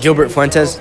Gilbert Fuentes.